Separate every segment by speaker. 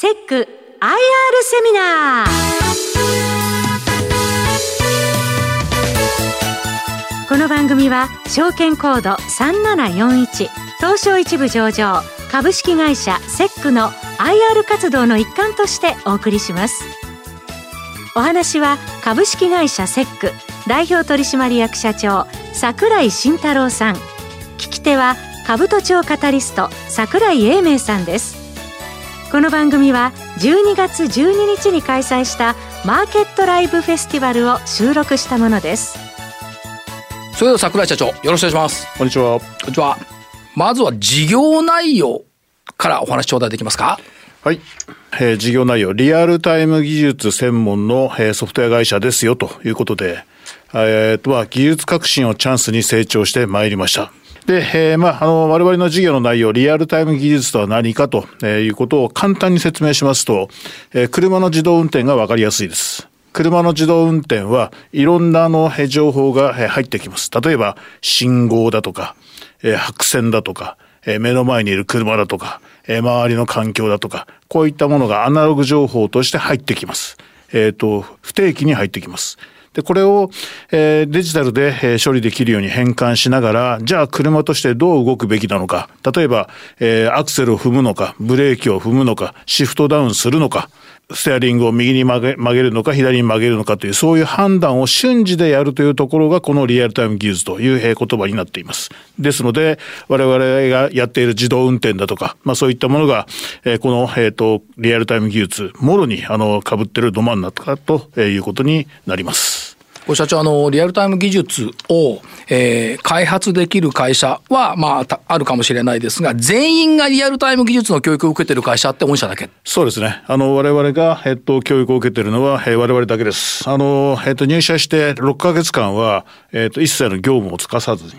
Speaker 1: セック IR セミナー。この番組は証券コード3741東証一部上場株式会社セックの IR 活動の一環としてお送りします。お話は株式会社セック代表取締役社長櫻井慎太郎さん。聞き手は株都庁カタリスト櫻井英明さんです。この番組は12月12日に開催したマーケットライブフェスティバルを収録したものです。
Speaker 2: それでは櫻井社長よろしくお願いします。
Speaker 3: こんにちは。
Speaker 2: こんにちは。まずは事業内容からお話頂戴できますか？
Speaker 3: はい、えー、事業内容。リアルタイム技術専門の、えー、ソフトウェア会社ですよということで、えー、とは技術革新をチャンスに成長してまいりましたで、えー、まあ、あの、我々の事業の内容、リアルタイム技術とは何かということを簡単に説明しますと、えー、車の自動運転がわかりやすいです。車の自動運転はいろんなあの情報が入ってきます。例えば信号だとか、えー、白線だとか、えー、目の前にいる車だとか、えー、周りの環境だとか、こういったものがアナログ情報として入ってきます。えっ、と、不定期に入ってきます。で、これを、えー、デジタルで、え、処理できるように変換しながら、じゃあ車としてどう動くべきなのか。例えば、えー、アクセルを踏むのか、ブレーキを踏むのか、シフトダウンするのか、ステアリングを右に曲げ曲げるのか左に曲げるのかというそういう判断を瞬時でやるというところがこのリアルタイム技術という言葉になっています。ですので我々がやっている自動運転だとか、まあそういったものが、えー、この、えーと、リアルタイム技術もろにあの被ってるドマンなったということになります。
Speaker 2: 社長、あの、リアルタイム技術を、えー、開発できる会社は、まあ、あるかもしれないですが、全員がリアルタイム技術の教育を受けてる会社って御社だけ？
Speaker 3: そうですね。あの、我々が、えっと、教育を受けてるのは、えー、我々だけです。あの、えっと、入社して6ヶ月間は、えっと、一切の業務をつかさずに、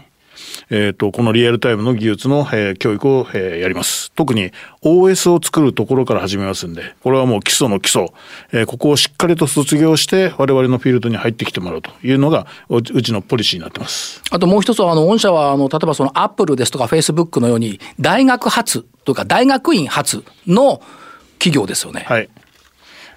Speaker 3: えっ、ー、と、このリアルタイムの技術の、えー、教育を、えー、やります。特に OS を作るところから始めますんで、これはもう基礎の基礎、えー、ここをしっかりと卒業して、我々のフィールドに入ってきてもらうというのが、うちのポリシーになってます。
Speaker 2: あともう一つは、あの、御社は、あの、例えばそのアップルですとかフェイスブックのように、大学発とか大学院発の企業ですよね。
Speaker 3: はい。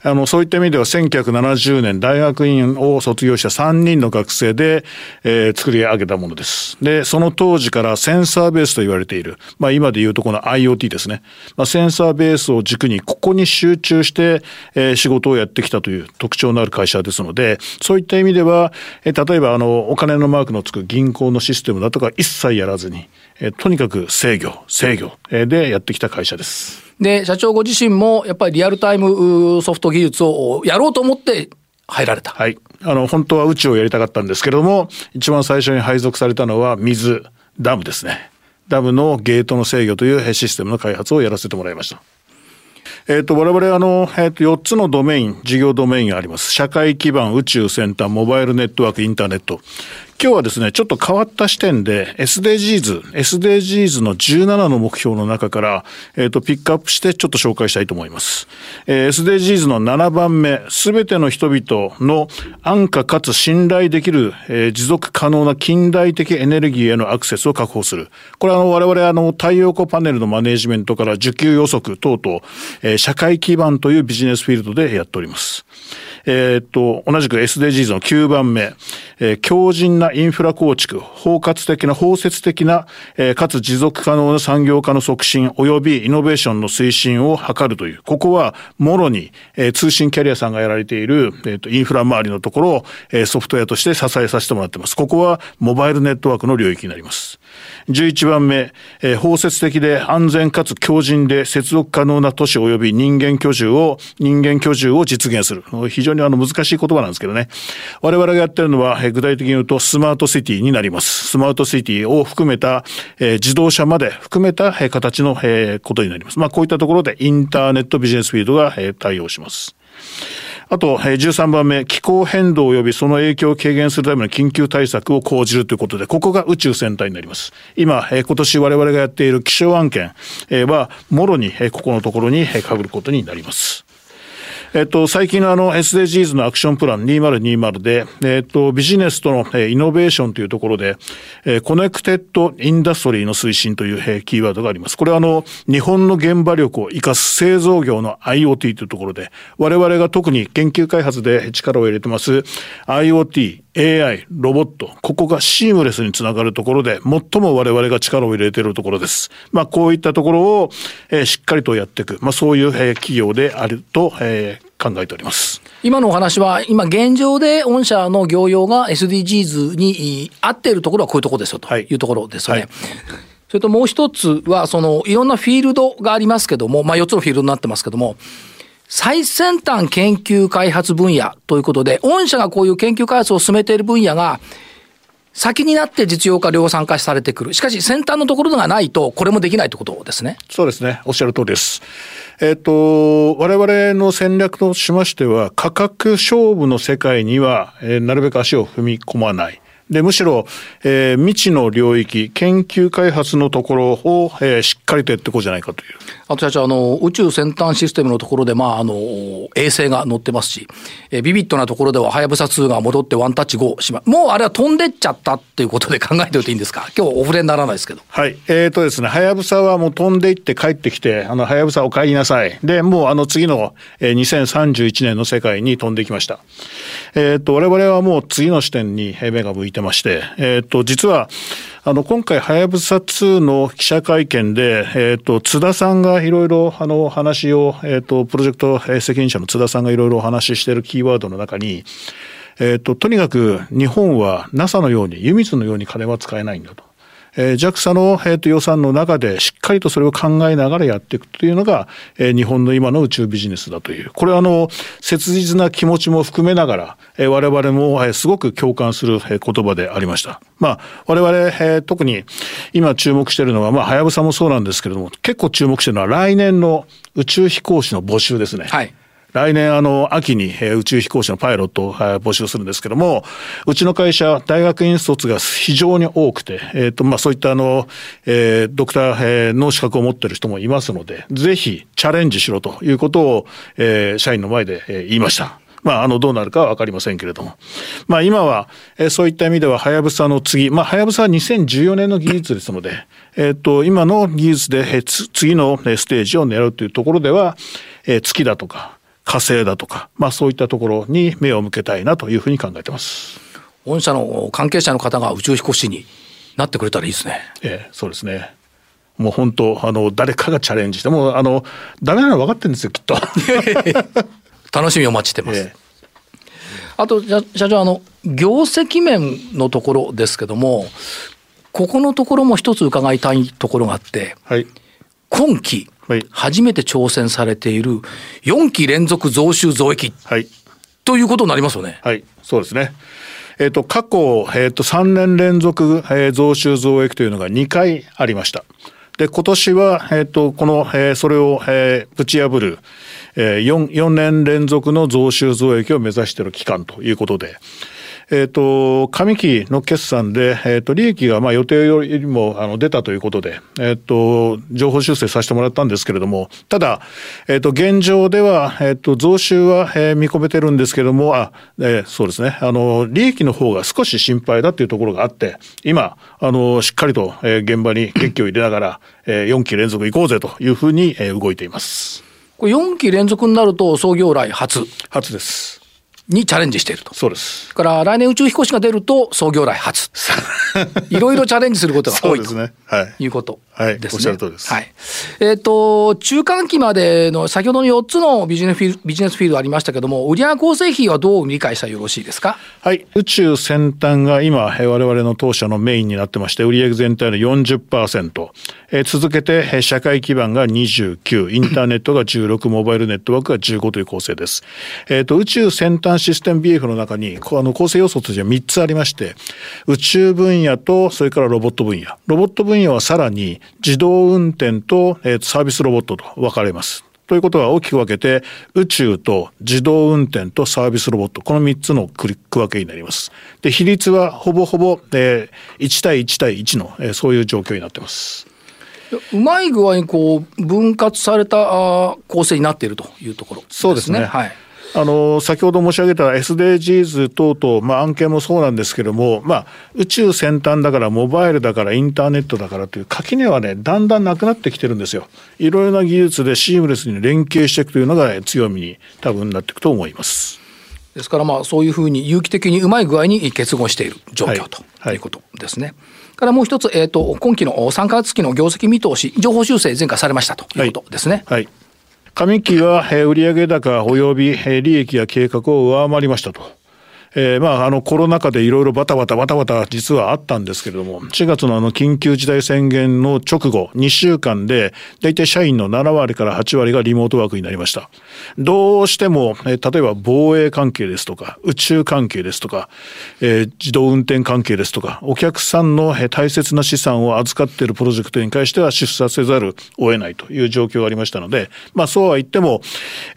Speaker 3: あの、そういった意味では1970年大学院を卒業した3人の学生で、えー、作り上げたものです。で、その当時からセンサーベースと言われている、まあ今で言うとこの IoT ですね。まあセンサーベースを軸にここに集中して、えー、仕事をやってきたという特徴のある会社ですので、そういった意味では、えー、例えばあの、お金のマークのつく銀行のシステムだとか一切やらずに、えー、とにかく制御、制御でやってきた会社です。
Speaker 2: で、社長ご自身もやっぱりリアルタイムソフト技術をやろうと思って入られた。
Speaker 3: はい。あの、本当は宇宙をやりたかったんですけれども、一番最初に配属されたのは水、ダムですね。ダムのゲートの制御というシステムの開発をやらせてもらいました。えっ、と、我々あの、えっ、と、4つのドメイン、事業ドメインがあります。社会基盤、宇宙先端、モバイルネットワーク、インターネット。今日はですね、ちょっと変わった視点で SDGs、SDGs の17の目標の中から、えっ、ー、と、ピックアップしてちょっと紹介したいと思います。えー、SDGs の7番目、すべての人々の安価かつ信頼できる、えー、持続可能な近代的エネルギーへのアクセスを確保する。これはあの、我々あの、太陽光パネルのマネジメントから需給予測等々、えー、社会基盤というビジネスフィールドでやっております。えー、っと、同じく SDGs の9番目、えー、強靭なインフラ構築、包括的な、包摂的な、えー、かつ持続可能な産業化の促進及びイノベーションの推進を図るという、ここはもろに、えー、通信キャリアさんがやられている、えー、とインフラ周りのところを、えー、ソフトウェアとして支えさせてもらっています。ここはモバイルネットワークの領域になります。11番目、えー、包摂的で安全かつ強靭で接続可能な都市及び人間居住を、人間居住を実現する。非常にあの難しい言葉なんですけどね。我々がやってるのは、えー、具体的に言うとスマートシティになります。スマートシティを含めた、えー、自動車まで含めた、えー、形の、えー、ことになります。まあこういったところでインターネットビジネスフィールドが、えー、対応します。あと、13番目、気候変動及びその影響を軽減するための緊急対策を講じるということで、ここが宇宙先端になります。今、今年我々がやっている気象案件は、もろにここのところにかぶることになります。えっと、最近のあの SDGs のアクションプラン2020で、えっと、ビジネスとのイノベーションというところで、えコネクテッドインダストリーの推進というキーワードがあります。これはあの、日本の現場力を生かす製造業の IoT というところで、我々が特に研究開発で力を入れてます IoT、AI、ロボット、ここがシームレスにつながるところで、最も我々が力を入れているところです。まあ、こういったところを、えー、しっかりとやっていく、まあ、そういう、えー、企業であると、えー、考えております。
Speaker 2: 今のお話は、今現状で御社の業用が SDGs に合っているところはこういうところですよというところですよね。はいそれともう一つは、その、いろんなフィールドがありますけども、まあ4つのフィールドになってますけども、最先端研究開発分野ということで、御社がこういう研究開発を進めている分野が、先になって実用化量産化されてくる。しかし先端のところがないと、これもできないということですね。
Speaker 3: そうですね。おっしゃる通りです。えっ、ー、と、我々の戦略としましては、価格勝負の世界には、えー、なるべく足を踏み込まない。で、むしろ、えー、未知の領域、研究開発のところを、えー、しっかりとやっていこうじゃないかという。
Speaker 2: あと社長、あの、宇宙先端システムのところで、まあ、あの、衛星が乗ってますし、え、ビビットなところでは、はやぶさ2が戻ってワンタッチ5しま、もうあれは飛んでっちゃったっていうことで考えておいていいんですか？今日お触れにならないですけど。
Speaker 3: はい。えっ、ー、とですね、はやぶさはもう飛んでいって帰ってきて、あの、はやぶさお帰りなさい。で、もうあの次の、えー、2031年の世界に飛んできました。えっ、ー、と、我々はもう次の視点に目が向いてまして、えっ、と、実は、あの、今回、はやぶさ2の記者会見で、えっ、ー、と、津田さんがいろいろ、あの、話を、えっ、ー、と、プロジェクト責任者の津田さんがいろいろお話ししているキーワードの中に、えっ、ー、と、とにかく日本は NASA のように、湯水のように金は使えないんだと。えー、JAXA の、えー、と予算の中でしっかりとそれを考えながらやっていくというのが、えー、日本の今の宇宙ビジネスだという。これはあの、切実な気持ちも含めながら、えー、我々も、えー、すごく共感する、えー、言葉でありました。まあ、我々、えー、特に今注目しているのは、まあ、はやぶさもそうなんですけれども、結構注目しているのは来年の宇宙飛行士の募集ですね。はい。来年あの秋に宇宙飛行士のパイロットを募集するんですけども、うちの会社、大学院卒が非常に多くて、えっ、ー、と、まあそういったあの、えー、ドクターの資格を持ってる人もいますので、ぜひチャレンジしろということを、えー、社員の前で言いました。まあ、あの、どうなるかはわかりませんけれども。まあ、今は、え、そういった意味では、はやぶさの次、まあ、はやぶさは2014年の技術ですので、えっ、と、今の技術で、え、次のステージを狙うというところでは、え、月だとか、火星だとか、まあそういったところに目を向けたいなというふうに考えてます。
Speaker 2: 御社の関係者の方が宇宙飛行士になってくれたらいいですね。
Speaker 3: ええ、そうですね。もう本当、あの、誰かがチャレンジして、もあの、ダメなの分かってるんですよ、きっと。
Speaker 2: 楽しみをお待ちしてます。ええ、あと、社長、あの、業績面のところですけども、ここのところも一つ伺いたいところがあって、はい、今期、初めて挑戦されている4期連続増収増益、はい、ということになりますよね。
Speaker 3: はい、そうですね。えっ、ー、と、過去、えっ、ー、と、3年連続、えー、増収増益というのが2回ありました。で、今年は、えっ、ー、と、この、えー、それを、えー、ぶち破る、えー、4、4年連続の増収増益を目指している期間ということで、えっ、ー、と、上期の決算で、えっ、ー、と、利益がまあ予定よりもあの出たということで、えっ、ー、と、情報修正させてもらったんですけれども、ただ、えっ、と、現状では、えっ、と、増収は、えー、見込めてるんですけれども、あ、えー、そうですね、あの、利益の方が少し心配だというところがあって、今、あの、しっかりと、えー、現場に決起を入れながら、えー、4期連続行こうぜというふうに、えー、動いています。
Speaker 2: これ4期連続になると創業来初。
Speaker 3: 初です。
Speaker 2: にチャレンジしていると。
Speaker 3: そうです。
Speaker 2: から来年宇宙飛行士が出ると創業来初。いろいろチャレンジすることが多いと、ねはい、いうことですね。はい、おっしゃる通りです。はい。えっ、ー、と、中間期までの先ほどの4つのビジネスフィビジネスフィールドありましたけども、売上構成比はどう理解したらよろしいですか？
Speaker 3: はい。宇宙先端が今、我々の当社のメインになってまして、売上全体の40%。えー、続けて、社会基盤が29、インターネットが16、モバイルネットワークが15という構成です。えっ、ー、と、宇宙先端システム BF の中に、あの構成要素としては3つありまして、宇宙分野と、それからロボット分野。ロボット分野はさらに自動運転と、えー、サービスロボットと分かれます。ということは大きく分けて、宇宙と自動運転とサービスロボット、この3つの区分けになります。で、比率はほぼほぼ、えー、1対1対1の、えー、そういう状況になっています。
Speaker 2: うまい具合にこう分割された構成になっているというところですね。
Speaker 3: そうですね。はい。あの先ほど申し上げた SDGs 等々、まあ、案件もそうなんですけども、まあ、宇宙先端だからモバイルだからインターネットだからという垣根はねだんだんなくなってきてるんですよ。いろいろな技術でシームレスに連携していくというのが強みに多分なっていくと思います。
Speaker 2: ですからまあそういうふうに有機的にうまい具合に結合している状況とい。うことですね。はいはいからもう一つ、えーと、今期の3か月期の業績見通し、情報修正、前回されましたということですね。
Speaker 3: はい、はい上期は売上高及び利益や計画を上回りましたと。えー、まあ、あのコロナ禍でいろいろバタバタバタバタ実はあったんですけれども、4月のあの緊急事態宣言の直後、2週間で、大体社員の7割から8割がリモートワークになりました。どうしても、えー、例えば防衛関係ですとか、宇宙関係ですとか、えー、自動運転関係ですとか、お客さんの大切な資産を預かっているプロジェクトに関しては出社せざるを得ないという状況がありましたので、まあそうは言っても、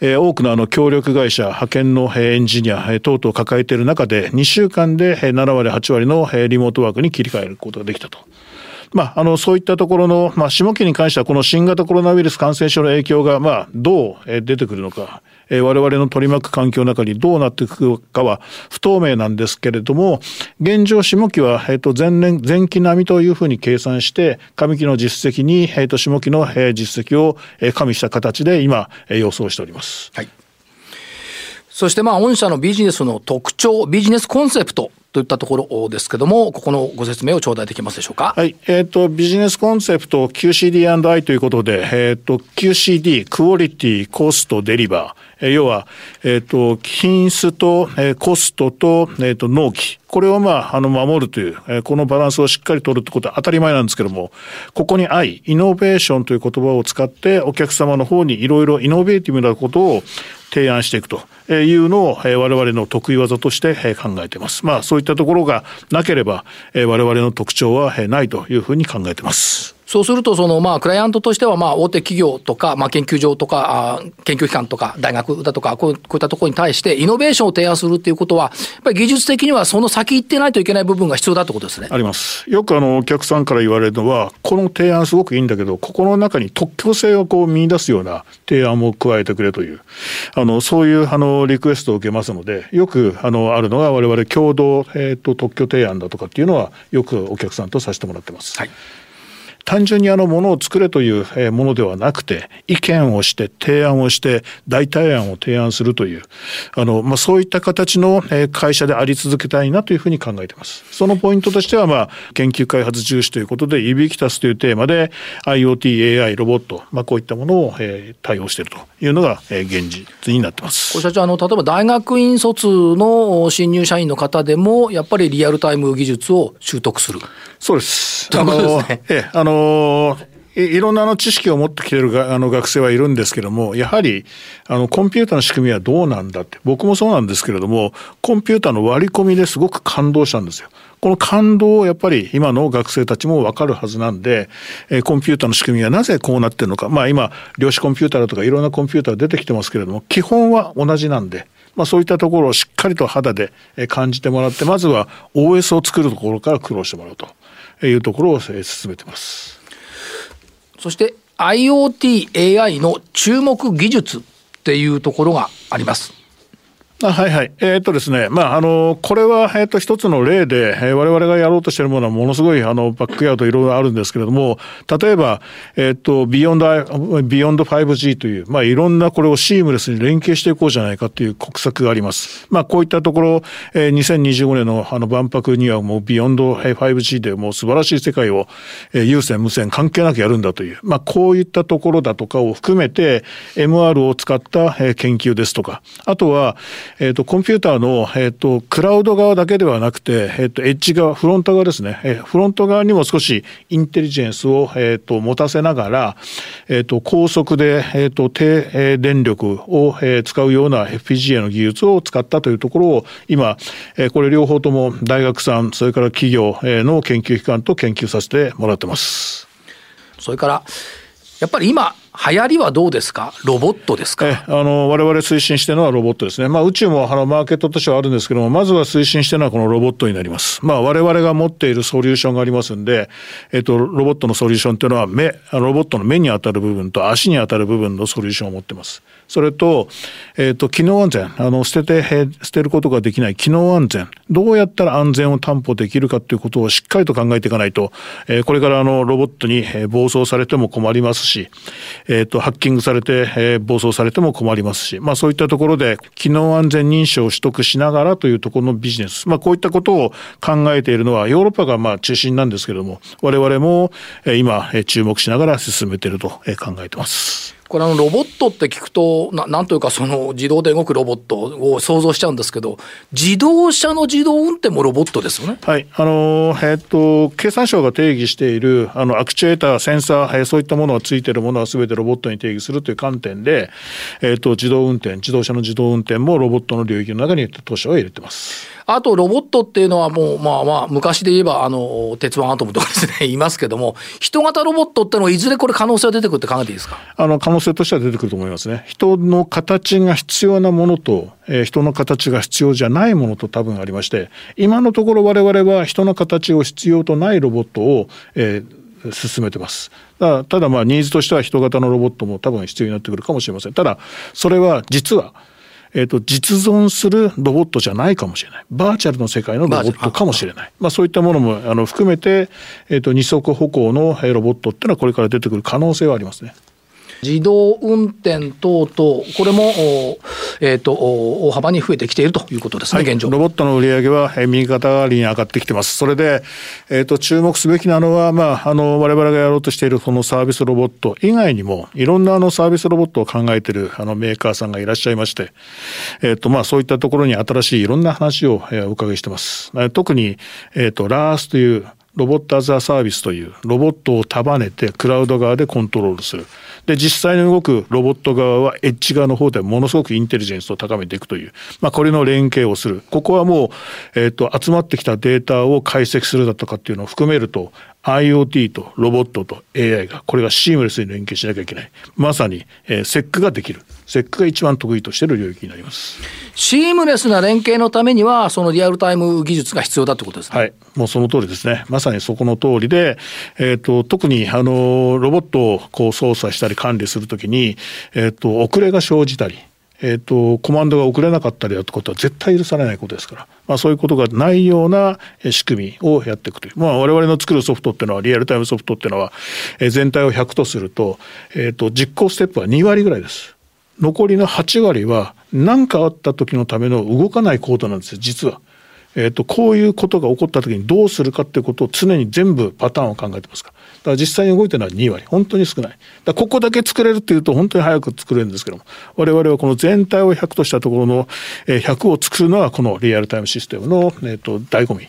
Speaker 3: えー、多くのあの協力会社、派遣のエンジニア等々抱えている中で2週間で7割8割のリモートワークに切り替えることができたと。まあ、あのそういったところの、まあ、下期に関してはこの新型コロナウイルス感染症の影響が、まあ、どう出てくるのか、え、我々の取り巻く環境の中にどうなっていくかは不透明なんですけれども現状下期は、えー、と前年前期並みというふうに計算して上期の実績に、えー、と下期の実績を加味した形で今予想しております。
Speaker 2: はいそしてまあ、御社のビジネスの特徴、ビジネスコンセプトといったところですけども、ここのご説明を頂戴できますでしょうか？
Speaker 3: はい。えっ、ー、と、ビジネスコンセプト QCD&I ということで、えっ、ー、と、QCD、クオリティ、コスト、デリバー。えー、要は、えっ、と、品質と、え、コストと、えっ、と、納期。これをまあ、あの、守るという、え、このバランスをしっかり取るってことは当たり前なんですけども、ここに愛、イノベーションという言葉を使って、お客様の方にいろいろイノベーティブなことを提案していくというのを我々の得意技として考えています。まあそういったところがなければ我々の特徴はないというふうに考えています。
Speaker 2: そうすると、その、まあ、クライアントとしては、まあ、大手企業とか、まあ、研究所とか、あ研究機関とか、大学だとか、こうこういったところに対して、イノベーションを提案するっていうことは、やっぱり技術的にはその先行ってないといけない部分が必要だってことですね。
Speaker 3: あります。よくあの、お客さんから言われるのは、この提案すごくいいんだけど、ここの中に特許性をこう見出すような提案も加えてくれという、あの、そういうあの、リクエストを受けますので、よくあの、あるのが、我々共同、えっ、ー、と、特許提案だとかっていうのは、よくお客さんとさせてもらってます。はい。単純にあのものを作れというものではなくて、意見をして、提案をして、代替案を提案するという、あの、まあ、そういった形の会社であり続けたいなというふうに考えています。そのポイントとしては、まあ、研究開発重視ということで、指きたすというテーマで、IoT、AI、ロボット、まあ、こういったものを対応しているというのが現実になってます。
Speaker 2: 社長、あの、例えば大学院卒の新入社員の方でも、やっぱりリアルタイム技術を習得する。
Speaker 3: そうです。あの、ええ、あの、いろんなの知識を持ってきてるがあの学生はいるんですけども、やはりあのコンピューターの仕組みはどうなんだって、僕もそうなんですけれども、コンピューターの割り込みですごく感動したんですよ。この感動をやっぱり今の学生たちもわかるはずなんで、え、コンピューターの仕組みはなぜこうなってるのか。まあ今、量子コンピューターだとかいろんなコンピューター出てきてますけれども、基本は同じなんで、まあ、そういったところをしっかりと肌で感じてもらって、まずは OS を作るところから苦労してもらうと。いうところを進めてます。
Speaker 2: そして IoT、AI の注目技術っていうところがあります。
Speaker 3: あはいはい。えー、っとですね、まあ、あの、これは、えー、っと、一つの例で、えー、我々がやろうとしているものはものすごい、あの、バックヤードいろいろあるんですけれども、例えば、えー、っと、ビヨンド、ビヨンド 5G という、まあ、いろんなこれをシームレスに連携していこうじゃないかという国策があります。まあ、こういったところ、えー、2025年のあの万博にはもうビヨンド 5G でもう素晴らしい世界を、えー、有線、無線関係なくやるんだという、まあ、こういったところだとかを含めて、MR を使った、えー、研究ですとか、あとは、えっ、と、コンピューターの、えっ、と、クラウド側だけではなくて、えっ、と、エッジ側、フロント側ですね。え、フロント側にも少しインテリジェンスを、えっ、と、持たせながら、えっ、と、高速で、えっ、と、低電力を、え使うような FPGA の技術を使ったというところを、今、えこれ両方とも大学さん、それから企業の研究機関と研究させてもらってます。
Speaker 2: それから、やっぱり今、流行りはどうですか？ロボットですか？
Speaker 3: あの、我々推進してるのはロボットですね。まあ宇宙もあのマーケットとしてはあるんですけども、まずは推進してるのはこのロボットになります。まあ我々が持っているソリューションがありますんで、えっと、ロボットのソリューションっていうのは目、ロボットの目に当たる部分と足に当たる部分のソリューションを持ってます。それと、えっと、機能安全。あの、捨てて、捨てることができない機能安全。どうやったら安全を担保できるかということをしっかりと考えていかないと、え、これからあの、ロボットに暴走されても困りますし、えっと、ハッキングされて、えー、暴走されても困りますし、まあそういったところで、機能安全認証を取得しながらというところのビジネス。まあこういったことを考えているのは、ヨーロッパがまあ中心なんですけれども、我々も今、注目しながら進めていると考えています。
Speaker 2: これあのロボットって聞くとななんというかその自動で動くロボットを想像しちゃうんですけど自動車の自動運転もロボットですよね？
Speaker 3: はいあのえっと経産省が定義しているあのアクチュエーターセンサーそういったものがついているものはすべてロボットに定義するという観点で、えっと自動運転自動車の自動運転もロボットの領域の中に当社は入れてます。
Speaker 2: あとロボットっていうのはもうまあまあ昔で言えばあの鉄腕アトムとかですね いますけども人型ロボットってのはいずれこれ可能性は出てくるって考えていいですか？
Speaker 3: あの可能性としては出てくると思いますね。人の形が必要なものと、えー、人の形が必要じゃないものと多分ありまして今のところ我々は人の形を必要とないロボットを、えー、進めてます。だただまあニーズとしては人型のロボットも多分必要になってくるかもしれません。ただそれは実はえっ、ー、と、実存するロボットじゃないかもしれない。バーチャルの世界のロボットかもしれない。まあそういったものもあの含めて、えっ、ー、と、二足歩行のロボットっていうのはこれから出てくる可能性はありますね。
Speaker 2: 自動運転等々、これも、えっ、ー、と、大幅に増えてきているということですね、はい、現状。
Speaker 3: ロボットの売り上げは右肩上がりに上がってきてます。それで、えっ、ー、と、注目すべきなのは、まあ、あの、我々がやろうとしているこのサービスロボット以外にも、いろんなあのサービスロボットを考えているあのメーカーさんがいらっしゃいまして、えっ、ー、と、まあ、そういったところに新しいいろんな話を、えお伺いしてます。特に、えっ、と、ラースという、ロボットアザーサービスというロボットを束ねてクラウド側でコントロールする。で、実際に動くロボット側はエッジ側の方でものすごくインテリジェンスを高めていくという、まあ、これの連携をする。ここはもう、えっ、ー、と、集まってきたデータを解析するだとかっていうのを含めると、IoT とロボットと AI がこれがシームレスに連携しなきゃいけない。まさに、えー、セックができる。セックが一番得意としている領域になります。
Speaker 2: シームレスな連携のためにはそのリアルタイム技術が必要だってことですね。
Speaker 3: はい。もうその通りですね。まさにそこの通りで、えーと、特にあのロボットをこう操作したり管理するときに、えーと遅れが生じたりえーと、コマンドが送れなかったりだということは絶対許されないことですから、まあ、そういうことがないような仕組みをやっていくという、まあ、我々の作るソフトっていうのはリアルタイムソフトっていうのは、えー、全体を100とすると,、えーと、実行ステップは2割ぐらいです。残りの8割は何かあった時のための動かないコードなんですよ実は。えーと、こういうことが起こった時にどうするかっていうことを常に全部パターンを考えてますから。だから実際に動いてるのは2割。本当に少ない。だここだけ作れるっていうと本当に早く作れるんですけども、我々はこの全体を100としたところの100を作るのはこのリアルタイムシステムの、えーと、醍醐味。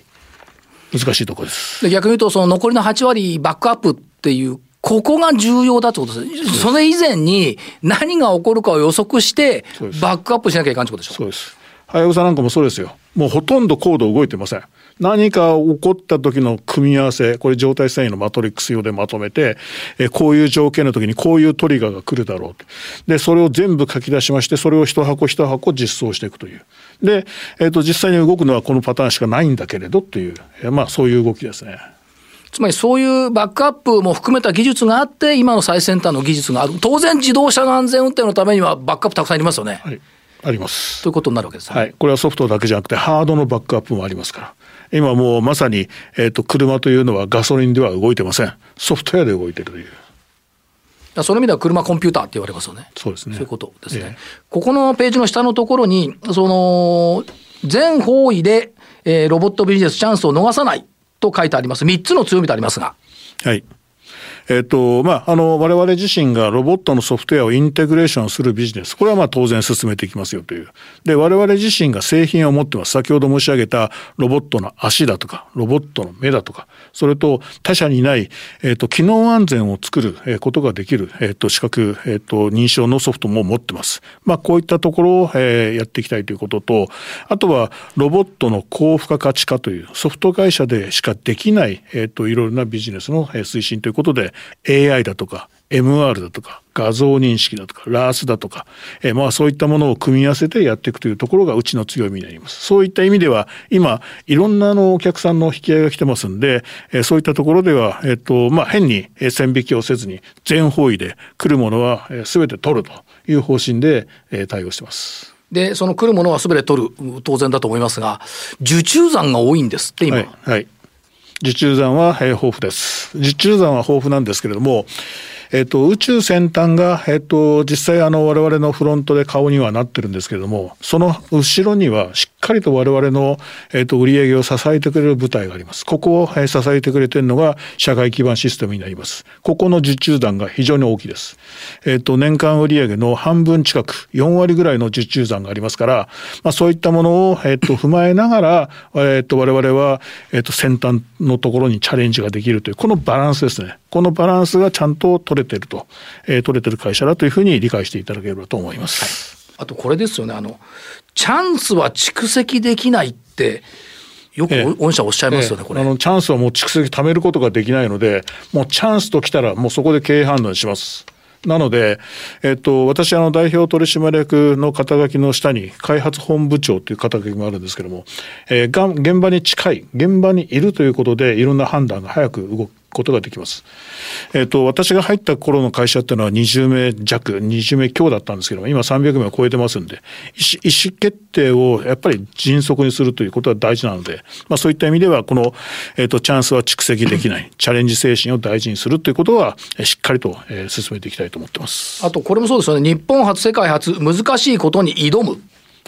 Speaker 3: 難しいところです。
Speaker 2: で逆に言うと、その残りの8割バックアップっていうここが重要だってことです。それ以前に何が起こるかを予測して、バックアップしなきゃいかんってことでしょ
Speaker 3: そうです。はやぶさなんかもそうですよ。もうほとんどコード動いてません。何か起こった時の組み合わせ、これ状態遷移のマトリックス用でまとめて、えこういう条件の時にこういうトリガーが来るだろうで、それを全部書き出しまして、それを一箱一箱実装していくという。で、えっ、ー、と、実際に動くのはこのパターンしかないんだけれどという、まあそういう動きですね。
Speaker 2: つまりそういうバックアップも含めた技術があって、今の最先端の技術がある。当然自動車の安全運転のためにはバックアップたくさんいりますよね。
Speaker 3: はいあります。
Speaker 2: ということになるわけです
Speaker 3: ね。はい。これはソフトだけじゃなくて、ハードのバックアップもありますから。今もうまさに、えっ、ー、と、車というのはガソリンでは動いてません。ソフトウェアで動いてるという。
Speaker 2: その意味では車コンピューターって言われますよね。
Speaker 3: そうですね。
Speaker 2: そういうことですね。えー、ここのページの下のところに、その、全方位で、えー、ロボットビジネスチャンスを逃さないと書いてあります。3つの強みとありますが。
Speaker 3: はい。えっ、と、まあ、あの、我々自身がロボットのソフトウェアをインテグレーションするビジネス、これはまあ当然進めていきますよという。で、我々自身が製品を持ってます。先ほど申し上げたロボットの足だとか、ロボットの目だとか、それと他社にない、えっ、と、機能安全を作ることができる、えっ、と、資格、えっ、と、認証のソフトも持ってます。まあ、こういったところを、えー、やっていきたいということと、あとはロボットの高付加価値化というソフト会社でしかできない、えっ、と、いろいろなビジネスの推進ということで、AI だとか MR だとか画像認識だとかラースだとか、えー、まあそういったものを組み合わせてやっていくというところがうちの強みになります。そういった意味では今いろんなのお客さんの引き合いが来てますんで、えー、そういったところでは、えっ、ー、とまあ、変に線引きをせずに全方位で来るものは全て取るという方針で対応してます。
Speaker 2: で、その来るものは全て取る、当然だと思いますが、受注残が多いんですって、今。
Speaker 3: はい、はい、受注残は豊富です。受注残は豊富なんですけれども、えっと、宇宙先端が、えっと、実際あの我々のフロントで顔にはなってるんですけれども、その後ろにはしっかりと我々の、えっと、売上を支えてくれる部隊があります。ここを、え支えてくれてるのが社会基盤システムになります。ここの受注団が非常に大きいです。えっと、年間売上の半分近く、4割ぐらいの受注団がありますから、まあ、そういったものを、えっと、踏まえながら、えっと、我々は、えっと、先端のところにチャレンジができるという、このバランスですね。このバランスがちゃんと取れてると、えー、取れてる会社だというふうに理解していただければと思います。
Speaker 2: はい、あとこれですよねあのチャンスは蓄積できないってよく御社おっしゃいますよね、ええ、これ。
Speaker 3: あのチャンスはもう蓄積貯めることができないので、もうチャンスときたら、もうそこで経営判断します。なので、えっと、私、あの、代表取締役の肩書きの下に、開発本部長という肩書きもあるんですけれども、えー、が現場に近い、現場にいるということで、いろんな判断が早く動く。ことができます。えっ、ー、と、私が入った頃の会社っていうのは20名弱、20名強だったんですけども、今300名を超えてますんで、意思決定をやっぱり迅速にするということは大事なので、まあそういった意味では、この、えっ、ー、と、チャンスは蓄積できない、チャレンジ精神を大事にするということは、しっかりと、えー、進めていきたいと思ってます。
Speaker 2: あと、これもそうですよね。日本初、世界初、難しいことに挑む。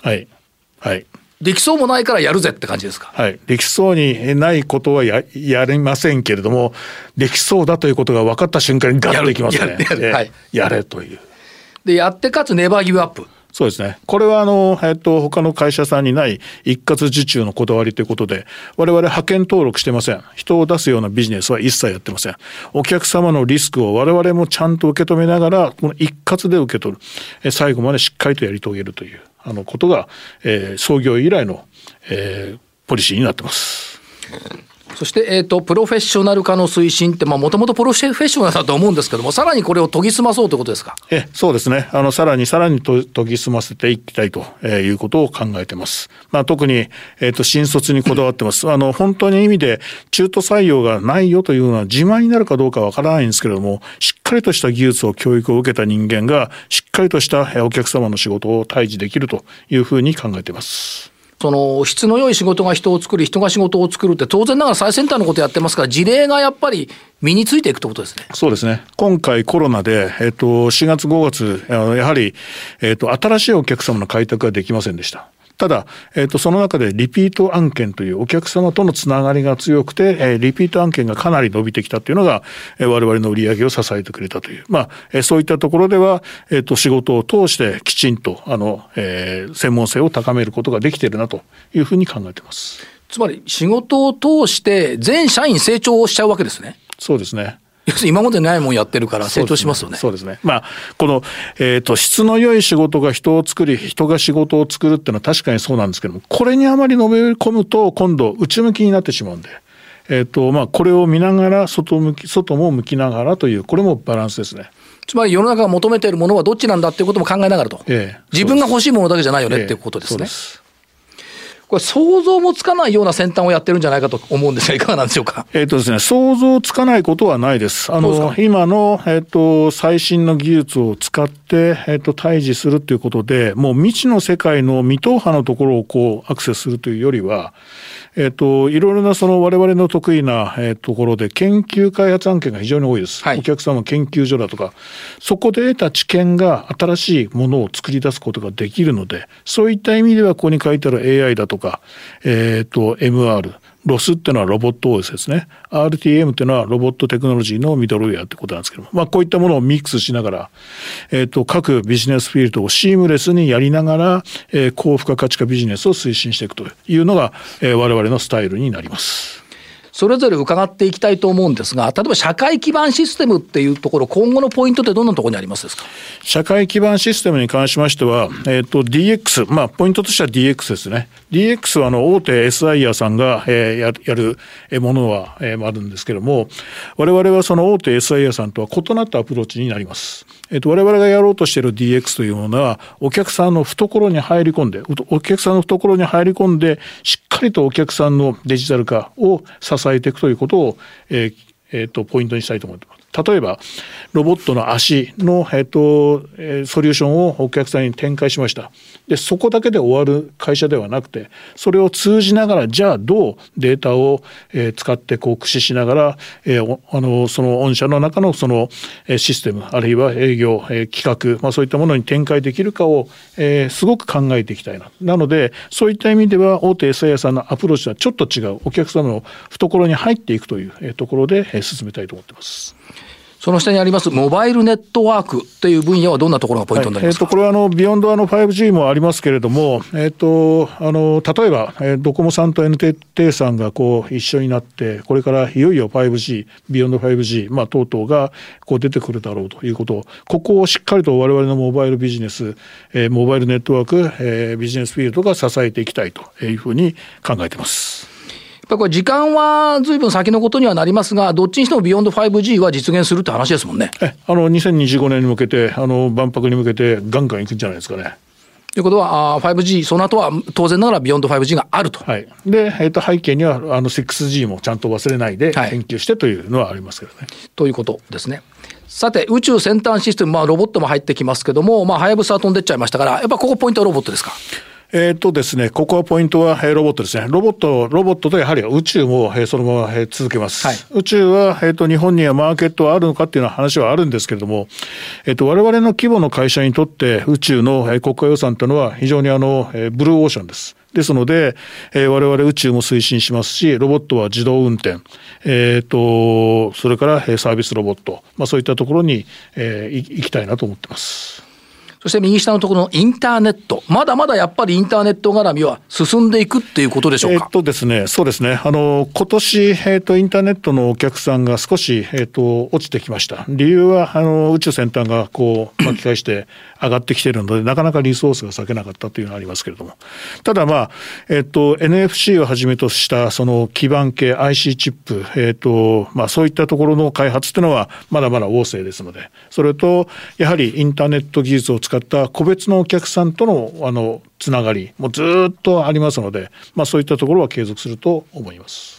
Speaker 3: はい。はい。
Speaker 2: できそうもないからやるぜって感じですか？
Speaker 3: はい。できそうにないことはややりませんけれども、できそうだということが分かった瞬間にガッといきますね。やれ はい、やれという。
Speaker 2: で、やってかつネバーギブアップ。
Speaker 3: そうですね。これはあの、えっと、他の会社さんにない一括受注のこだわりということで、我々派遣登録してません。人を出すようなビジネスは一切やってません。お客様のリスクを我々もちゃんと受け止めながら、この一括で受け取る。最後までしっかりとやり遂げるという。あのことが、えー、創業以来の、えー、ポリシーになってます。
Speaker 2: そして、えっ、ー、と、プロフェッショナル化の推進って、まあ、もともとプロフェッショナルだと思うんですけども、さらにこれを研ぎ澄まそうということですか？
Speaker 3: え、そうですね。あの、さらにさらにと研ぎ澄ませていきたいということを考えてます。まあ、特に、えっ、ー、と、新卒にこだわってます。あの、本当に意味で、中途採用がないよというのは自慢になるかどうかわからないんですけれども、しっかりとした技術を教育を受けた人間が、しっかりとしたお客様の仕事を対峙できるというふうに考えています。
Speaker 2: その質の良い仕事が人を作り、人が仕事を作るって、当然ながら最先端のことやってますから、事例がやっぱり身についていくということですね。
Speaker 3: そうですね。今回コロナで、えっ、と、4月5月、やはり、えっ、と、新しいお客様の開拓ができませんでした。ただ、えっ、ー、と、その中でリピート案件というお客様とのつながりが強くて、えー、リピート案件がかなり伸びてきたというのが、えー、我々の売り上げを支えてくれたという。まあ、えー、そういったところでは、えっ、ー、と、仕事を通してきちんと、あの、えー、専門性を高めることができているなというふうに考えています。
Speaker 2: つまり、仕事を通して全社員成長しちゃうわけですね。
Speaker 3: そうですね。
Speaker 2: 要するに今までないもんやってるから成長しますよね。
Speaker 3: そうですね。すねまあ、この、えっ、ー、と、質の良い仕事が人を作り、人が仕事を作るっていうのは確かにそうなんですけども、これにあまりのめり込むと、今度、内向きになってしまうんで。えっ、ー、と、まあ、これを見ながら、外向き、外も向きながらという、これもバランスですね。
Speaker 2: つまり世の中が求めているものはどっちなんだっていうことも考えながらと。ええ、自分が欲しいものだけじゃないよねっていうことですね。ええこれ想像もつかないような先端をやってるんじゃないかと思うんですが、いかがなんでしょうか？
Speaker 3: えっ、とですね、想像つかないことはないです。あの、今の、えっ、ー、と、最新の技術を使って、えっ、ー、と、対峙するということで、もう未知の世界の未踏破のところをこう、アクセスするというよりは、えっ、と、いろいろなその我々の得意な、えー、ところで研究開発案件が非常に多いです。はい、お客様研究所だとか、そこで得た知見が新しいものを作り出すことができるので、そういった意味ではここに書いてある AI だとか、えっ、と、MR、ロスっていうのはロボット OS ですね。RTM っていうのはロボットテクノロジーのミドルウェアってことなんですけども、まあこういったものをミックスしながら、えっ、ー、と、各ビジネスフィールドをシームレスにやりながら、えー、高付加価値化ビジネスを推進していくというのが、えー、我々のスタイルになります。
Speaker 2: それぞれ伺っていきたいと思うんですが、例えば社会基盤システムっていうところ、今後のポイントってどんなところにありますですか？
Speaker 3: 社会基盤システムに関しましては、えっ、ー、と、DX、まあ、ポイントとしては DX ですね。DX は、あの、大手 SIR さんが、えー、ややるものは、えー、あるんですけれども、我々はその大手 SIR さんとは異なったアプローチになります。えっ、ー、と、我々がやろうとしている DX というものは、お客さんの懐に入り込んで、お客さんの懐に入り込んで、しっかりとお客さんのデジタル化を支ええていくということを、えーえーと、ポイントにしたいと思います。例えばロボットの足の、えっと、ソリューションをお客さんに展開しました。でそこだけで終わる会社ではなくてそれを通じながらじゃあどうデータを、え、使ってこう駆使しながら、えー、あのその御社の中のそのシステムあるいは営業、えー、企画、まあ、そういったものに展開できるかを、えー、すごく考えていきたいな。なのでそういった意味では大手 SA さんのアプローチとはちょっと違う。お客様の懐に入っていくというところで進めたいと思ってます。
Speaker 2: その下にありますモバイルネットワークという分野はどんなところがポイントになりますか、
Speaker 3: はい、えー、とこれはあのビヨンドあの 5G もありますけれども、えーと、あの例えば、え、ドコモさんと NTT さんがこう一緒になってこれからいよいよ 5G ビヨンド 5G、まあ、等々がこう出てくるだろうということここをしっかりと我々のモバイルビジネス、え、モバイルネットワーク、え、ビジネスフィールドが支えていきたいというふうに考えています。
Speaker 2: ぱりこれ時間はずいぶん先のことにはなりますが、どっちにしてもビヨンド 5G は実現するって話ですもんね。
Speaker 3: えあの2025年に向けて、あの万博に向けてガンガンいくんじゃないですかね。
Speaker 2: ということは、あ 5G、その後は当然ながらビヨンド 5G があると。
Speaker 3: はい、で、えー、と背景にはあの 6G もちゃんと忘れないで研究してというのはありますけどね。はい、
Speaker 2: ということですね。さて、宇宙先端システム、まあ、ロボットも入ってきますけども、まあ、はやぶさ飛んでっちゃいましたから、やっぱここポイントはロボットですか？
Speaker 3: えっとですね、ここはポイントはロボットですね。ロボット、ロボットとやはり宇宙もそのまま続けます。はい、宇宙は、えっと、日本にはマーケットはあるのかっていうのは話はあるんですけれども、えっと、我々の規模の会社にとって宇宙の国家予算というのは非常にあの、ブルーオーシャンです。ですので、えー、我々宇宙も推進しますし、ロボットは自動運転、えっ、ー、と、それからサービスロボット、まあそういったところに、えー、行きたいなと思ってます。
Speaker 2: そして右下のところのインターネット、まだまだやっぱりインターネット絡みは進んでいくっていうことでしょうか？
Speaker 3: えっとですね、そうですね。あの、今年、えっと、インターネットのお客さんが少し、えっと、落ちてきました。理由は、あの、宇宙先端がこう、巻き返して上がってきてるので、なかなかリソースが割けなかったというのがありますけれども。ただまあ、えっと、NFC をはじめとした、その基盤系 IC チップ、えっと、まあ、そういったところの開発っていうのは、まだまだ旺盛ですので、それと、やはりインターネット技術を使った個別のお客さんとのあのつながりもずっとありますので、まあ、そういったところは継続すると思います。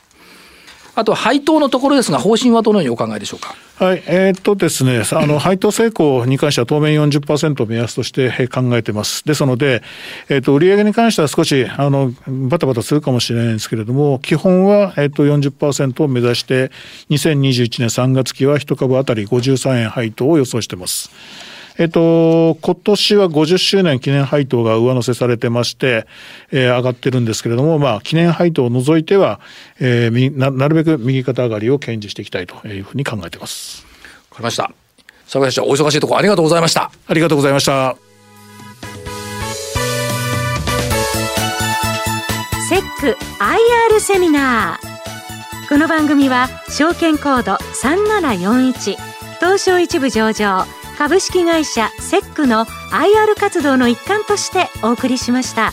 Speaker 2: あと配当のところですが、方針はどのようにお考えでしょうか？
Speaker 3: はい、えー、っとですね、あの 配当成功に関しては当面40%を目安として考えてます。ですので、えー、っと売上に関しては少しあのバタバタするかもしれないんですけれども、基本はえー、っと40%を目指して、2021年3月期は1株当たり53円配当を予想してます。えっと、今年は50周年記念配当が上乗せされてまして、えー、上がってるんですけれども、まあ、記念配当を除いては、えー、ななるべく右肩上がりを堅持していきたいというふうに考えています。
Speaker 2: わかりました。坂井社長、お忙しいところありがとうございました。
Speaker 3: ありがとうございました。
Speaker 1: セック IR セミナー。この番組は証券コード3741東証一部上場株式会社セックの IR 活動の一環としてお送りしました。